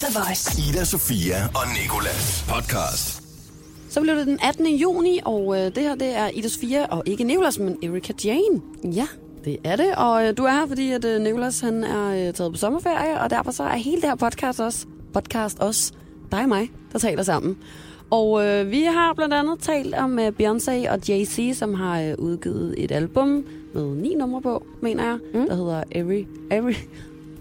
The Voice. Ida, Sofia og Nikolas podcast. Så blev det den 18. juni, og øh, det her det er Ida Sofia, og ikke Nicolas, men Erika Jane. Ja. Det er det, og øh, du er her, fordi at øh, Nicolas han er øh, taget på sommerferie, og derfor så er hele det her podcast også, podcast også dig og mig, der taler sammen. Og øh, vi har blandt andet talt om øh, Beyoncé og Jay-Z, som har øh, udgivet et album med ni numre på, mener jeg, mm. der hedder Every... Every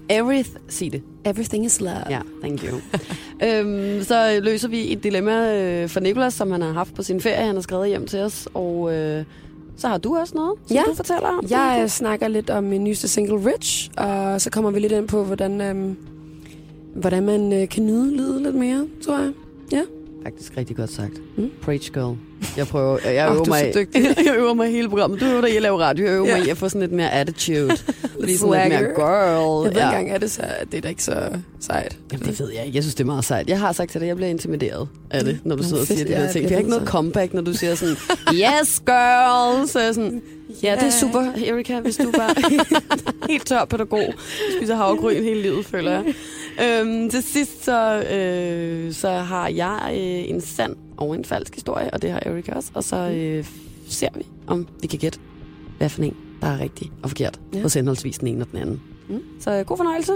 Every... Sig det. Everything is love. Ja, thank you. øhm, så løser vi et dilemma øh, for Nicolas, som han har haft på sin ferie. Han har skrevet hjem til os, og øh, så har du også noget, som Ja. du fortæller om. Jeg øh, snakker lidt om min nyeste single Rich, og så kommer vi lidt ind på, hvordan, øhm, hvordan man øh, kan nyde livet lidt mere, tror jeg. Ja. Faktisk rigtig godt sagt. Mm. Preach girl. Jeg prøver, jeg, jeg, øver er mig, jeg øver mig hele programmet. Du øver dig i at lave radio. Jeg øver Ja. mig i at få sådan lidt mere attitude. Blive sådan lidt mere girl. Jeg ved ikke engang, er det så, det er da ikke så sejt. Jamen, det ved jeg ikke. Jeg synes, det er meget sejt. Jeg har sagt til dig, at jeg bliver intimideret af det, når du sidder og siger de Ja, jeg ting. bliver Vi har ikke noget comeback, når du siger sådan, yes, girl. Så jeg sådan, ja, det er super, Erika, hvis du bare helt tør pædagog. Spiser havregryn hele livet, føler jeg. Øhm, til sidst så, øh, så har jeg øh, en sand og en falsk historie, og det har Erika også. Og så øh, ser vi, om vi kan gætte, hvad for en, der er rigtig og forkert Ja. hos henholdsvis den ene og den anden. Mm. Mm. Så øh, god fornøjelse.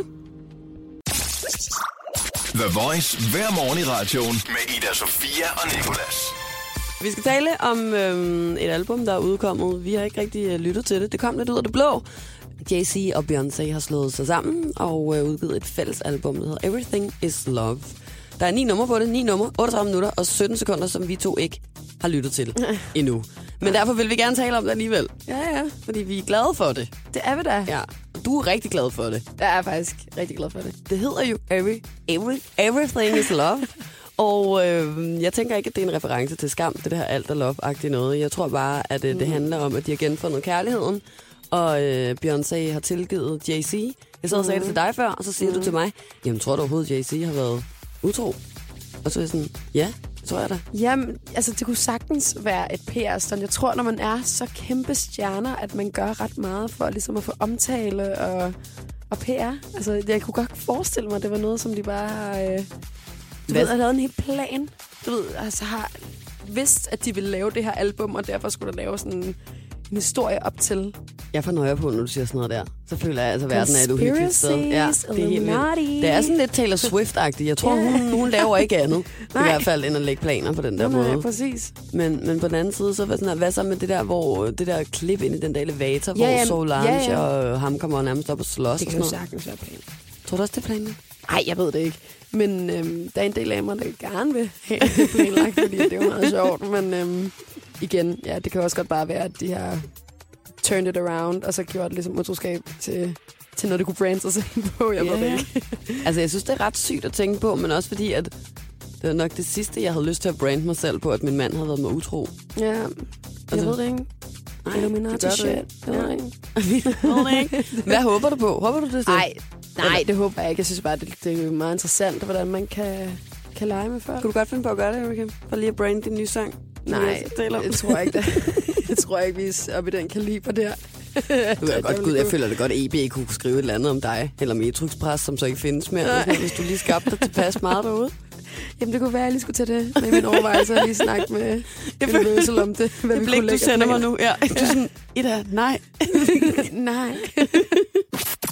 The Voice hver morgen i radioen med Ida, Sofia og Nikolas. Vi skal tale om øhm, et album, der er udkommet. Vi har ikke rigtig øh, lyttet til det. Det kom lidt ud af det blå. Jay-Z og Beyoncé har slået sig sammen og øh, udgivet et fælles album, der hedder Everything is Love. Der er ni numre på det. Ni numre, 38 minutter og 17 sekunder, som vi to ikke har lyttet til endnu. Men derfor vil vi gerne tale om det alligevel. Ja, ja. Fordi vi er glade for det. Det er vi da. Ja. Du er rigtig glad for det. Jeg er faktisk rigtig glad for det. Det hedder jo Every, Every, Everything is Love. Og øh, jeg tænker ikke, at det er en reference til skam, det her alt er love-agtigt noget. Jeg tror bare, at øh, det handler om, at de har genfundet kærligheden. Og øh, Beyoncé har tilgivet Jay-Z. Jeg sad og sagde det til dig før, og så siger mm. du til mig, jamen tror du overhovedet, Jay-Z har været utro? Og så er jeg sådan, ja, det tror jeg da. Jamen, altså, det kunne sagtens være et PR-stunt. Jeg tror, når man er så kæmpe stjerner, at man gør ret meget for ligesom at få omtale og, og PR. Altså, jeg kunne godt forestille mig, at det var noget, som de bare har... Øh, du Hvad- ved, har lavet en hel plan. Du ved, altså har vidst, at de ville lave det her album, og derfor skulle der lave sådan historie op til. Jeg får nøje på, når du siger sådan noget der. Så føler jeg, altså, at verden er et uhyggeligt sted. Ja, det er helt vildt. Det er sådan lidt Taylor Swift-agtigt. Jeg tror, Ja. hun, hun laver ikke andet. I Nej. hvert fald, end at lægge planer på den der Nej, måde. præcis. Men, men på den anden side, så var sådan, hvad så med det der, hvor, det der klip ind i den der elevator, Ja, hvor ja, Solange ja, ja. og ham kommer nærmest op og slås Det kan jo sagtens være planen. Tror du også, det er planen? Nej, jeg ved det ikke. Men øhm, der er en del af mig, der gerne vil have det planlagt, fordi det er jo meget sjovt. Men øhm, igen, ja, det kan også godt bare være, at de har turned it around, og så gjort ligesom utroskab til, til noget, de kunne brande sig selv på. Jeg ved det ikke. Altså, jeg synes, det er ret sygt at tænke på, men også fordi, at det var nok det sidste, jeg havde lyst til at brande mig selv på, at min mand havde været med utro. Ja, jeg Altså, ved det ikke. Nej, Illuminati det gør shit. ikke. Jeg ved det ikke. Ved det. Hvad håber du på? Håber du det? Nej, nej, det håber jeg ikke. Jeg synes bare, det, det er meget interessant, hvordan man kan, kan lege med folk. Kunne du godt finde på at gøre det, Erika? For lige at brande din nye sang? Nej, det tror jeg ikke. Det, tror jeg ikke, vi er oppe i den kaliber der. Du er godt, gud, jeg føler det godt, at EB kunne skrive et eller andet om dig, eller Metrux Press, som så ikke findes mere, Nej. hvis du lige skabte dig tilpas meget derude. Jamen, det kunne være, at jeg lige skulle tage det med min overvejelse og lige snakke med Jeg en løsel om det. Hvad Det vi blik, kunne du sender mig nu. Ja, du er sådan, Ida, nej. Nej.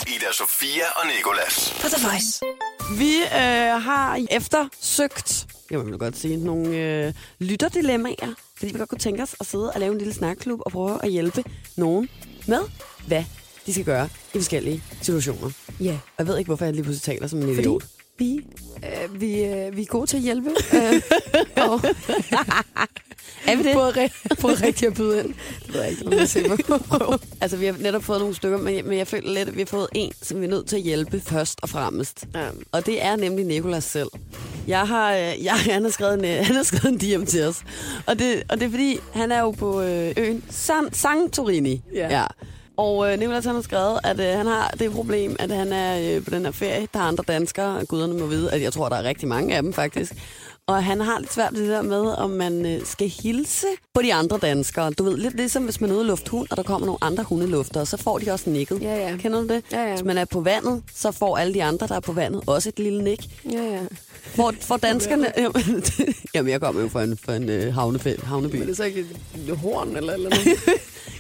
Ida, Sofia og Nikolas. På The Voice. Vi øh, har eftersøgt, jeg vil godt sige, nogle øh, lytterdilemmaer, fordi vi godt kunne tænke os at sidde og lave en lille snakklub og prøve at hjælpe nogen med, hvad de skal gøre i forskellige situationer. Ja. Og jeg ved ikke, hvorfor jeg lige pludselig taler som en Fordi idiot. Vi, øh, vi, øh, vi er gode til at hjælpe. Øh, og Er vi det? På, re- på rigtig at byde ind. Det ved jeg ikke, jeg ser på. Altså, vi har netop fået nogle stykker, men, men jeg føler lidt, at vi har fået en, som vi er nødt til at hjælpe først og fremmest. Ja. Og det er nemlig Nikolas selv. Jeg har, øh, jeg, han, har skrevet en, øh, han har skrevet en DM til os. Og det, og det er fordi, han er jo på øh, øen San, Santorini. Ja. ja. Og øh, Nicolas han har skrevet, at øh, han har det problem, at han er øh, på den her ferie. Der er andre danskere, guderne må vide, at jeg tror, der er rigtig mange af dem faktisk. Og han har lidt svært ved det der med, om man øh, skal hilse på de andre danskere. Du ved, lidt ligesom hvis man er ude lufte hund, og der kommer nogle andre hundelufter, så får de også nikket. Ja, ja. Kender du det? Ja, ja. Hvis man er på vandet, så får alle de andre, der er på vandet, også et lille nik. Ja, ja. Hvor, for danskerne... Jamen, jeg kommer jo fra en, fra en øh, havnefæ- havneby. Men det er så ikke et horn eller, eller noget.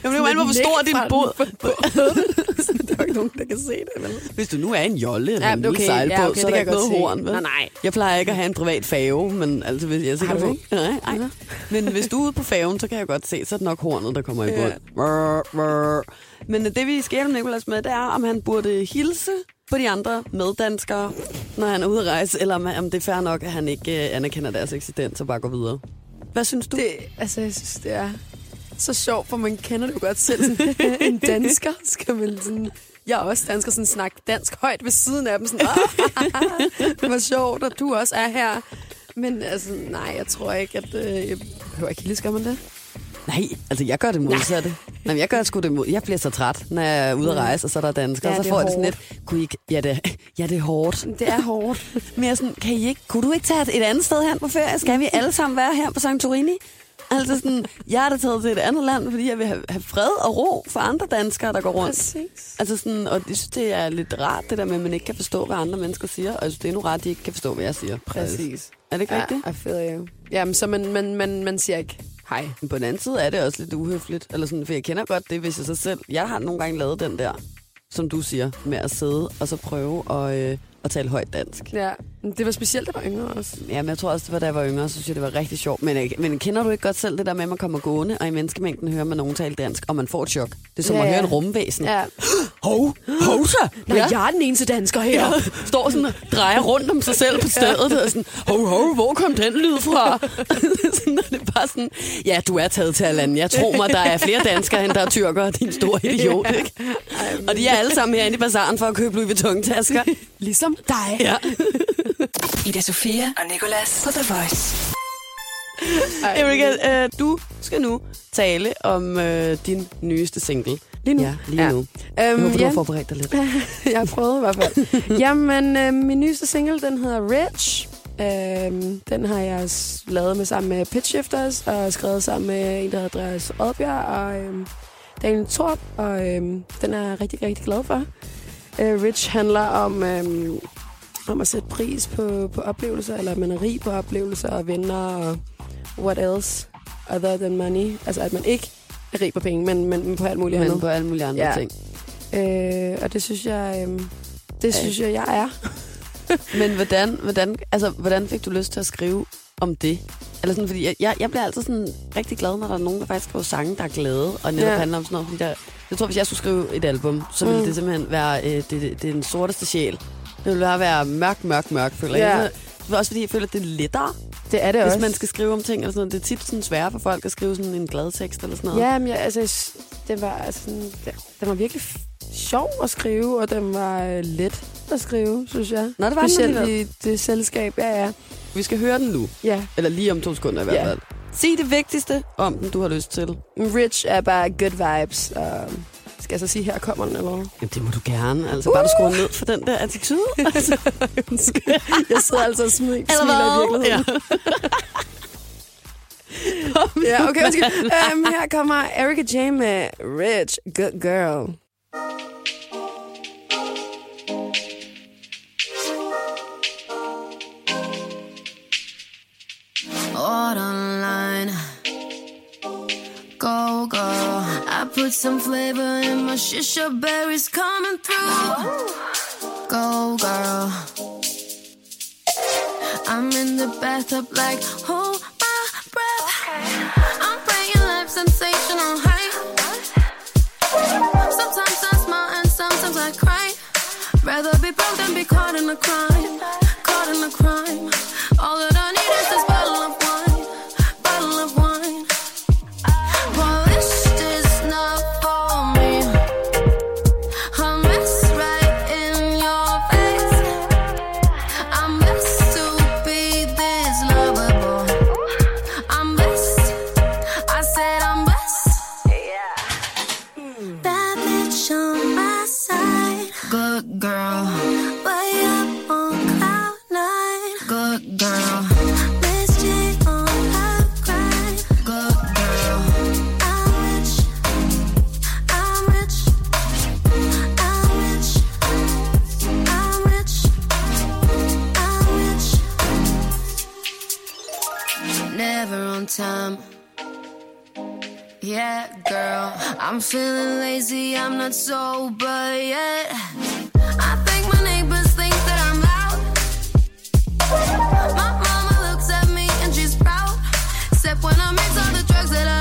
Jamen, det er jo hvor stor din båd. så der er ikke nogen, der kan se det, vel? Hvis du nu er en jolle eller Ja, en lille okay. sejlbåd, Ja, okay, så er det der kan ikke noget se. horn, vel? Nej, nej. Jeg plejer ikke at have en privat fave, men altså, hvis jeg er sikker Har du på... Nej, nej. Men hvis du er ude på faven, så kan jeg godt se, så er det nok hornet, der kommer i Ja. Brr, brr. Men det, vi skal hjælpe Nicolas med, det er, om han burde hilse på de andre meddanskere, når han er ude at rejse, eller om, om det er fair nok, at han ikke øh, anerkender deres eksistens og bare går videre. Hvad synes du? Det, altså, jeg synes, det er så sjovt, for man kender det jo godt selv. Sådan, en dansker skal man sådan... Jeg er også dansker, sådan snakke dansk højt ved siden af dem. Sådan, ah, det var sjovt, at du også er her. Men altså, nej, jeg tror ikke, at... Øh, jeg behøver ikke hilse, gør man det? Nej, altså jeg gør det modsatte. Nej, jeg gør sgu det mod. Jeg bliver så træt, når jeg er ude at rejse, og så er der danskere. Ja, og så får jeg det sådan lidt, kunne I ikke, ja, det, ja, det er hårdt. Det er hårdt. Men jeg er sådan, kan I ikke, kunne du ikke tage et andet sted hen på ferie? Skal vi alle sammen være her på Santorini? Altså sådan, jeg er da taget til et andet land, fordi jeg vil have, have fred og ro for andre danskere, der går rundt. Præcis. Altså sådan, og jeg synes, det er lidt rart, det der med, at man ikke kan forstå, hvad andre mennesker siger. Og jeg synes, det er endnu rart, at de ikke kan forstå, hvad jeg siger. Præcis. Er det ikke Ja, rigtigt? I feel you. Jamen, så man, man, man, man siger ikke hej. Men på den anden side er det også lidt uhøfligt. Eller sådan, for jeg kender godt det, hvis jeg så selv... Jeg har nogle gange lavet den der, som du siger, med at sidde og så prøve at, øh, at tale højt dansk. Ja, men det var specielt, da jeg var yngre også. Ja, men jeg tror også, det var da jeg var yngre, så synes jeg, det var rigtig sjovt. Men, øh, men kender du ikke godt selv det der med, at man kommer gående, og i menneskemængden hører man nogen tale dansk, og man får et chok? Det er som Ja, at høre ja. en rumvæsen. Ja. Hov, hov så! Nej, ja. jeg er den eneste dansker her. Ja, står sådan og drejer rundt om sig selv på stedet. Og sådan, hov, hov, hvor kom den lyd fra? sådan, og det er bare sådan, ja, du er taget til Allan. Jeg tror mig, der er flere danskere, end der er tyrkere, din store idiot. Ikke? Og de er alle sammen herinde i bazaren for at købe Louis Vuitton-tasker. Ligesom dig. Ja. Ida Sofia og Nicolas på The Voice. Ej, Erika, øh, du skal nu tale om øh, din nyeste single. Lige nu. Ja, lige Ja. nu. Jeg Øhm, håber, du ja, har forberedt dig lidt. jeg har prøvet i hvert fald. Jamen, øh, min nyeste single, den hedder Rich. Øhm, den har jeg lavet med sammen med Pitch Shifters, og skrevet sammen med en, der hedder Andreas Oddbjerg, og øhm, Daniel Torp, og øhm, den er jeg rigtig, rigtig glad for. Øh, Rich handler om, øhm, om at sætte pris på, på oplevelser, eller at man er rig på oplevelser og venner, og what else other than money. Altså, at man ikke rig på penge, men, men, men på alt muligt Men andet. på alle mulige andre Ja. ting. Øh, og det synes jeg, øh, det synes jeg, jeg er. Men hvordan, hvordan, altså, hvordan fik du lyst til at skrive om det? Eller sådan, fordi jeg, jeg, jeg bliver altid sådan rigtig glad, når der er nogen, der faktisk skriver sange, der er glade, og netop Ja. handler om sådan noget. Fordi der, jeg tror, hvis jeg skulle skrive et album, så ville Mm. det simpelthen være øh, det, det, det er den sorteste sjæl. Det ville bare være mørk, mørk, mørk, føler Ja. jeg. Det er også fordi, jeg føler, at det er lettere, Det er det hvis også. man skal skrive om ting. Eller sådan noget. Det er tit sådan sværere for folk at skrive sådan en glad tekst eller sådan noget. Ja, men jeg, altså, det var, altså, det, den var virkelig sjov at skrive, og den var øh, let at skrive, synes jeg. Nå, det var den Specielt i det selskab, ja, ja. Vi skal høre den nu. Ja, Eller lige om to sekunder i hvert Ja. fald. Sig det vigtigste om den, du har lyst til. Rich er bare good vibes. Og skal jeg så sige, her kommer den, eller hvad? Jamen, det må du gerne. Altså, bare du skruer ned for den der attitude. Altså, Jeg sidder altså og smiler, smiler i virkeligheden. Ja, okay, undskyld. um, her kommer Erika J med Rich Good Girl. Borderline. Go, girl. Put some flavor in my shisha berries coming through. Go, girl. I'm in the bathtub like, hold my breath. I'm praying life sensational high. Sometimes I smile and sometimes I cry. Rather be broke than be caught in a crime. Caught in a crime. All time. Yeah, girl. I'm feeling lazy. I'm not sober yet. I think my neighbors think that I'm loud. My mama looks at me and she's proud. Except when I mix all the drugs that I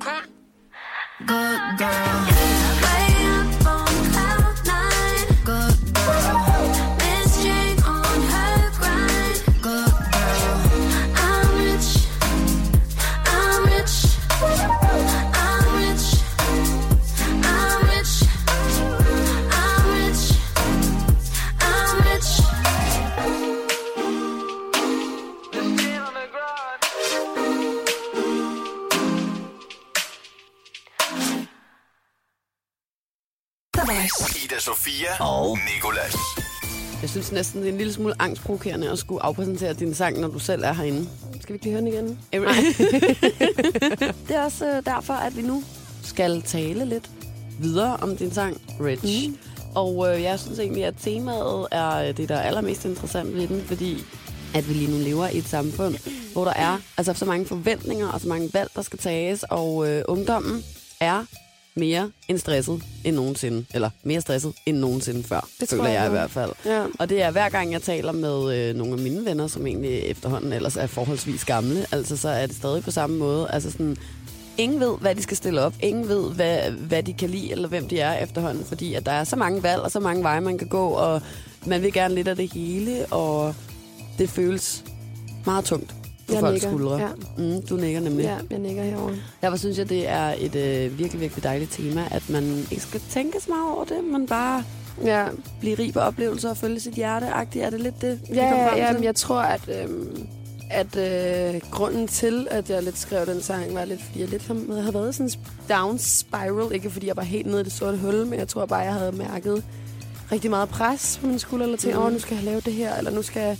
Good girl. Ida Sofia og Nikolas. Jeg synes næsten, det er en lille smule angstprovokerende at skulle afpræsentere din sang, når du selv er herinde. Skal vi ikke lige høre den igen? det er også øh, derfor, at vi nu skal tale lidt videre om din sang, Rich. Mm. Og øh, jeg synes egentlig, at temaet er øh, det, der er allermest interessant ved den, fordi at vi lige nu lever i et samfund, hvor der er altså, så mange forventninger og så mange valg, der skal tages, og øh, ungdommen er mere end stresset end nogensinde. Eller mere stresset end nogensinde før, Det føler tror jeg jeg i hvert fald. Ja. Og det er hver gang, jeg taler med øh, nogle af mine venner, som egentlig efterhånden ellers er forholdsvis gamle, altså så er det stadig på samme måde. Altså sådan, ingen ved, hvad de skal stille op. Ingen ved, hvad, hvad de kan lide, eller hvem de er efterhånden. Fordi at der er så mange valg, og så mange veje, man kan gå, og man vil gerne lidt af det hele, og det føles meget tungt på Jeg folks nikker, skuldre. ja. Mm, du nikker nemlig. Ja, jeg nikker herovre. Derfor synes jeg, det er et øh, virkelig, virkelig dejligt tema, at man ikke skal tænke så meget over det, men bare Ja, blive rig på oplevelser og følge sit hjerte -agtigt. Er det lidt det, ja, kom frem ja, til? jeg tror, at, øhm, at øh, grunden til, at jeg lidt skrev den sang, var lidt, fordi jeg lidt har, har været sådan en down spiral. Ikke fordi jeg var helt nede i det sorte hul, men jeg tror bare, jeg havde mærket rigtig meget pres på min skulder, eller tænkt, Mhm. åh, mm. nu skal jeg lave det her, eller nu skal jeg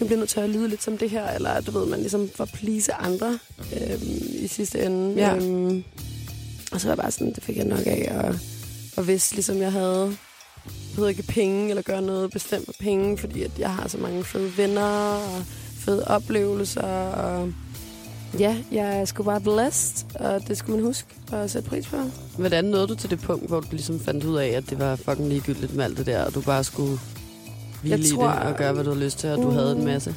nu bliver nødt til at lyde lidt som det her, eller du ved, man ligesom får please andre øhm, i sidste ende. Ja. Øhm, og så var jeg bare sådan, det fik jeg nok af, og, og hvis ligesom jeg havde jeg ved ikke penge, eller gøre noget bestemt for penge, fordi at jeg har så mange fede venner, og fede oplevelser, og ja, jeg sgu bare blessed, og det skulle man huske at sætte pris på. Hvordan nåede du til det punkt, hvor du ligesom fandt ud af, at det var fucking ligegyldigt med alt det der, og du bare skulle hvile Jeg i tror, det og gøre, hvad du havde lyst til, og du mm. havde en masse?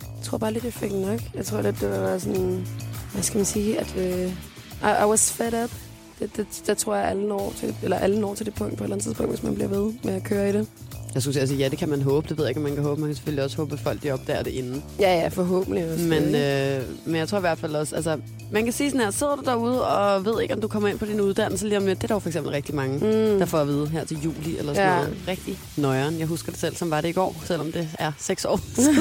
Jeg tror bare lidt, jeg fik nok. Jeg tror lidt, det var sådan, hvad skal man sige, at øh, I, I was fed up. Det, det, der tror jeg, alle når, til, eller alle når til det punkt på et eller andet tidspunkt, hvis man bliver ved med at køre i det. Jeg skulle sige, ja, det kan man håbe. Det ved jeg ikke, om man kan håbe. Man kan selvfølgelig også håbe, at folk de opdager det inden. Ja, ja, forhåbentlig også. Men, øh, men jeg tror i hvert fald også, altså, man kan sige sådan her, sidder du derude og ved ikke, om du kommer ind på din uddannelse lige om lidt. Det er der jo for eksempel rigtig mange, mm. der får at vide her til juli eller sådan Ja. noget. Rigtig nøjeren. Jeg husker det selv, som var det i går, selvom det er seks år siden.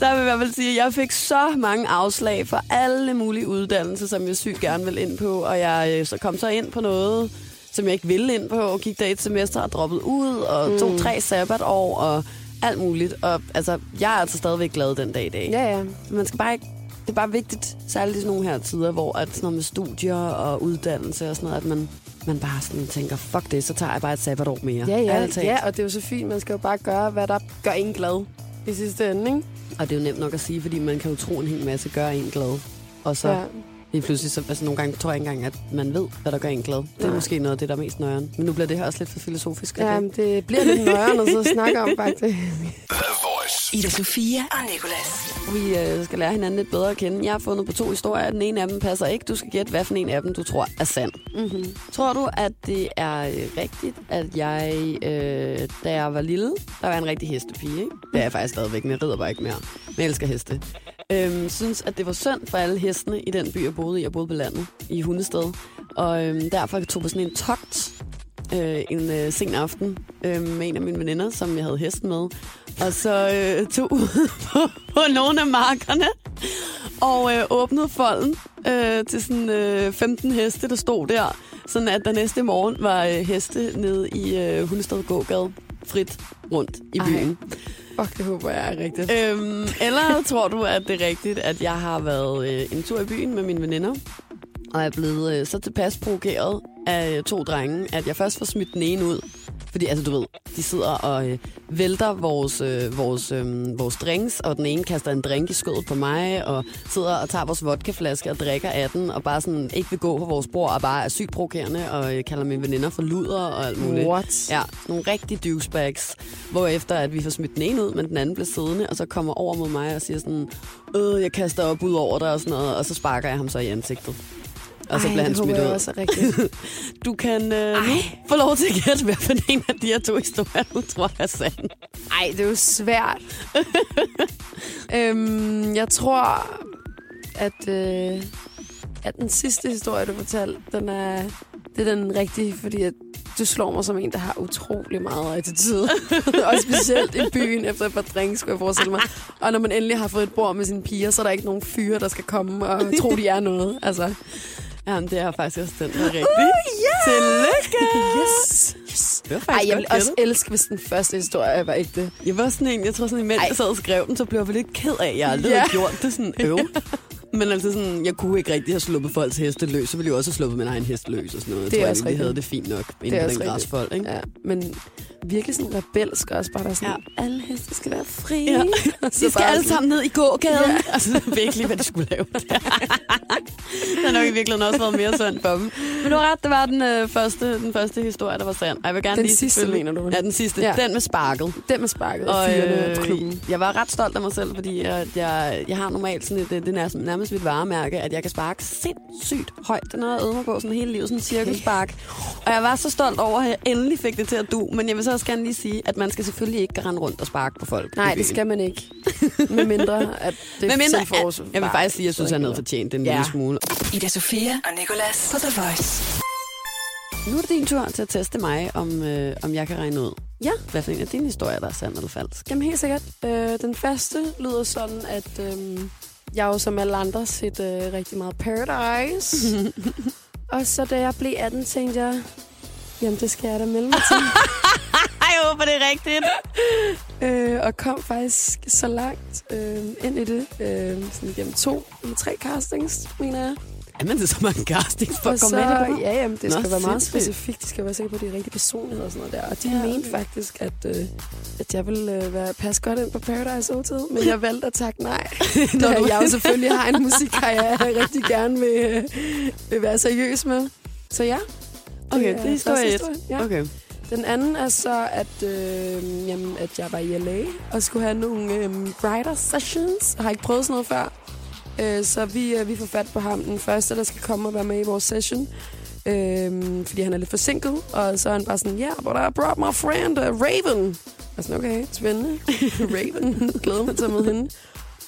Der vil jeg i hvert fald sige, at jeg fik så mange afslag for alle mulige uddannelser, som jeg sygt gerne vil ind på. Og jeg øh, så kom så ind på noget, som jeg ikke ville ind på, og gik der et semester og droppede ud, og mm. tog tre sabbatår og alt muligt. Og altså, jeg er altså stadigvæk glad den dag i dag. Ja, ja. Man skal bare ikke det er bare vigtigt, særligt i sådan nogle her tider, hvor at sådan noget med studier og uddannelse og sådan noget, at man, man bare sådan tænker, fuck det, så tager jeg bare et sabbatår mere. Ja, ja, talt. ja, og det er jo så fint. Man skal jo bare gøre, hvad der gør en glad i sidste ende, ikke? Og det er jo nemt nok at sige, fordi man kan jo tro en hel masse gør en glad. Og så Ja. Lige pludselig, så, altså nogle gange tror jeg ikke engang, at man ved, hvad der gør en glad. Det er Nej. måske noget af det, der er mest nøjeren. Men nu bliver det her også lidt for filosofisk. Ja, det men det bliver lidt nøjere, når så snakker om, faktisk. Ida Sofia og Nicolas. Vi øh, skal lære hinanden lidt bedre at kende. Jeg har fundet på to historier. Den ene af dem passer ikke. Du skal gætte, hvad for en af dem, du tror er sand. Mm-hmm. Tror du, at det er øh, rigtigt, at jeg, øh, da jeg var lille, der var en rigtig hestepige, ikke? Det er jeg faktisk stadigvæk, men jeg rider bare ikke mere. Men jeg elsker heste. Øhm, synes, at det var synd for alle hestene i den by, jeg boede i. Jeg boede på landet i Hundested. Og øhm, derfor tog på sådan en togt øh, en øh, sen aften øh, med en af mine veninder, som jeg havde hesten med. Og så øh, tog ud på, på nogle af markerne og øh, åbnede folden øh, til sådan øh, 15 heste, der stod der. Sådan at der næste morgen var øh, heste nede i øh, Hundested gågade frit rundt i Ej. Fuck, det håber jeg er rigtigt. Øhm, eller tror du, at det er rigtigt, at jeg har været øh, en tur i byen med mine veninder, og er blevet øh, så tilpas provokeret af øh, to drenge, at jeg først får smidt den ene ud. Fordi, altså, du ved, de sidder og øh, vælter vores, øh, vores, øh, vores drinks, og den ene kaster en drink i skødet på mig, og sidder og tager vores vodkaflaske og drikker af den, og bare sådan ikke vil gå på vores bord, og bare er sygt provokerende, og øh, kalder mine veninder for luder og alt muligt. What? Ja, nogle rigtig douchebags. Hvorefter at vi får smidt den ene ud, men den anden bliver siddende, og så kommer over mod mig og siger sådan, øh, jeg kaster op ud over dig og sådan noget, og så sparker jeg ham så i ansigtet. Og så Ej, bliver han det smidt ud. også er rigtigt. Du kan øh, nu få lov til at gætte, hvad for en af de her to historier, du tror er sand. Ej, det er jo svært. øhm, jeg tror, at, øh, at den sidste historie, du fortalte, den er, det er den rigtige, fordi at du slår mig som en, der har utrolig meget attitude. og specielt i byen efter et par drinks, skulle jeg forestille mig. Og når man endelig har fået et bord med sine piger, så er der ikke nogen fyre, der skal komme og tro, de er noget. Altså, Jamen, det er faktisk også den, der er rigtig. Uh, Tillykke! yes! yes. Det var Ej, faktisk jeg vil godt også elske, hvis den første historie var ægte. Jeg var sådan en, jeg tror sådan, imens Ej. jeg sad og skrev den, så blev jeg lidt ked af, at jeg aldrig Ja. havde gjort det sådan øv. Men altså sådan, jeg kunne ikke rigtig have sluppet folks heste løs, så ville jeg også have sluppet min egen hest løs og sådan noget. Jeg Det er tror, også jeg rigtigt. havde det fint nok inde på også den græsfold, ikke? Ja, men virkelig sådan rebelsk også, bare der er sådan, ja. alle heste skal være fri. Ja. De skal alle sådan- sammen ned i gågaden. Ja. Altså virkelig, hvad de skulle lave. det har nok i virkeligheden også været mere sundt for dem. Men du har ret, det var den, øh, første, den første historie, der var sand. Jeg vil gerne Den lige sidste, mener du? Ja, den sidste. Ja. Den med sparket. Den med sparket Og øh, klubben. jeg var ret stolt af mig selv, fordi jeg, jeg, jeg har normalt sådan et, det er nærmest, nærmest mit varemærke, at jeg kan sparke sindssygt højt. Det er noget, jeg øvede mig på sådan hele livet, sådan en cirkelspark. Og jeg var så stolt over, at jeg endelig fik det til at du. Men jeg vil så også gerne lige sige, at man skal selvfølgelig ikke rende rundt og sparke på folk. Nej, det skal man ikke. Med mindre, at det Men mindre, selvforsvar. at, jeg vil faktisk sige, at jeg synes, at han havde fortjent den en Ja. lille smule. Ida Sofia og Nicolas på The Voice. Nu er det din tur til at teste mig, om, øh, om jeg kan regne ud, Ja. hvad for en af dine historier, der er sand eller falsk. Jamen helt sikkert. Øh, den første lyder sådan, at øh, jeg har jo som alle andre set øh, rigtig meget Paradise. og så da jeg blev 18, tænkte jeg, jamen det skal jeg da melde mig til. Jeg håber, det er rigtigt. øh, og kom faktisk så langt øh, ind i det. Øh, sådan igennem to eller tre castings, mener jeg. Jamen, det er så mange castings for at komme så, med i det ja, jamen, det Nå, skal være meget sindssygt. specifikt. De skal være sikre på, at det er rigtig personlighed og sådan noget der. Og de Ja, ja, okay. mente faktisk, at, øh, at jeg ville øh, være, passe godt ind på Paradise Hotel. Men jeg valgte at takke nej. Når du- jeg jo selvfølgelig har en musikkarriere, jeg rigtig gerne vil, øh, vil være seriøs med. Så ja. Okay, er det er historie første 1. historie, ja. Okay. Den anden er så, at, øh, jamen, at jeg var i LA og skulle have nogle øh, writer sessions. Jeg har ikke prøvet sådan noget før. Øh, så vi, øh, vi får fat på ham, den første, der skal komme og være med i vores session. Øh, fordi han er lidt forsinket. Og så er han bare sådan, yeah, but I brought my friend uh, Raven. Og sådan, okay, spændende. Raven, glæder mig til at møde hende.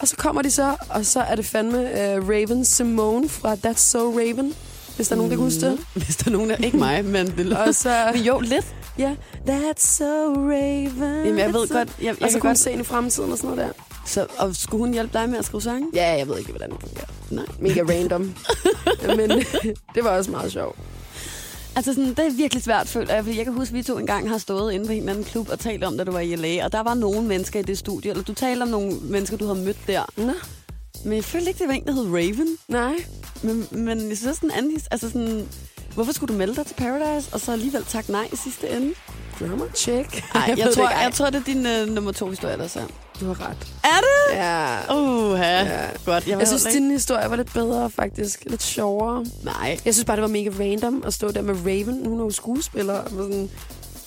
Og så kommer de så, og så er det fandme uh, Raven Simone fra That's So Raven. Hvis der er nogen, der kan huske det. Hvis der er nogen, der... Ikke mig, men det. Og så... Men jo, lidt. Ja, that's so Raven. Jamen, jeg ved godt... Jeg, jeg og så kan godt se ind i fremtiden og sådan noget der. Så, og skulle hun hjælpe dig med at skrive sange? Ja, jeg ved ikke, hvordan det fungerer. Nej. Mega random. Men det var også meget sjovt. Altså, sådan, det er virkelig svært, føler jeg. Fordi jeg kan huske, at vi to engang har stået inde på en eller anden klub og talt om, da du var i LA. Og der var nogle mennesker i det studie. Eller du talte om nogle mennesker, du havde mødt der. Nå, Men jeg følte ikke, det var en, der hed Raven. nej. Men, men jeg synes også, sådan en anden... Altså sådan... Hvorfor skulle du melde dig til Paradise, og så alligevel tak nej i sidste ende? Grammar check. Nej, jeg, jeg, tror. Ej. jeg tror, det er din uh, nummer to historie, der er. Du har ret. Er det? Ja. Uh, ja. Ja. Godt. Jeg, Jeg synes, din historie var lidt bedre, faktisk. Lidt sjovere. Nej. Jeg synes bare, det var mega random at stå der med Raven. Hun er jo skuespiller. Og sådan,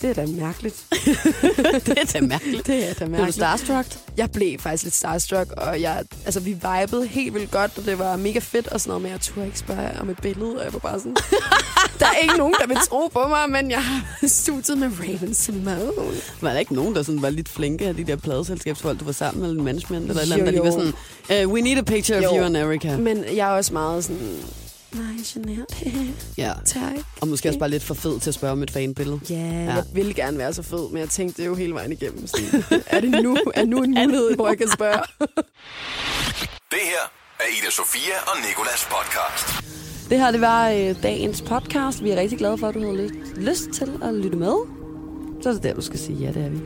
det er da mærkeligt. det er da mærkeligt. Det er da Blev du mærkeligt. starstruck? Jeg blev faktisk lidt starstruck, og jeg, altså, vi vibede helt vildt godt, og det var mega fedt og sådan noget, men jeg turde ikke spørge om et billede, og jeg var bare sådan, der er ikke nogen, der vil tro på mig, men jeg har studiet med Raven Simone. Var der ikke nogen, der sådan var lidt flinke af de der pladeselskabsfolk, du var sammen med, eller management, eller et eller Jo, andet, der lige var jo. sådan, uh, we need a picture of Jo. you and Erica. Men jeg er også meget sådan, nej, genert. Ja. tak. Og måske også bare lidt for fed til at spørge om et fanbillede. Ja, Ja. jeg ville gerne være så fed, men jeg tænkte det jo hele vejen igennem. Sådan, er det nu, er nu en mulighed, hvor jeg kan spørge? Det her er Ida Sofia og Nikolas podcast. Det her, det var øh, dagens podcast. Vi er rigtig glade for, at du havde lyst, lyst til at lytte med. Så er det der, du skal sige, ja, det er vi.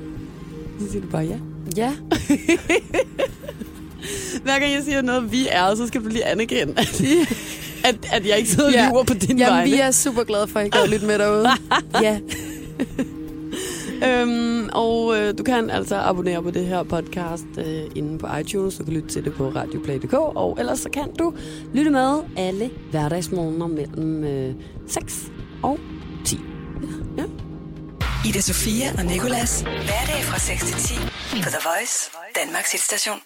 Så siger du bare ja. ja, Hver gang jeg siger noget, vi er, så skal du lige anerkende, at, at, at jeg ikke sidder og Ja. lyver på din Jamen, vegne. vi er super glade for, at I kan lytte med derude. ja. Øhm, og øh, du kan altså abonnere på det her podcast øh, inde på iTunes. Du kan lytte til det på radioplay.dk, og ellers så kan du lytte med alle hverdagsmorgener mellem øh, 6 og 10. Ja. ja. Ida Sofia og Nicolas. Hverdag fra 6 til 10 på The Voice, Danmarks hitstation.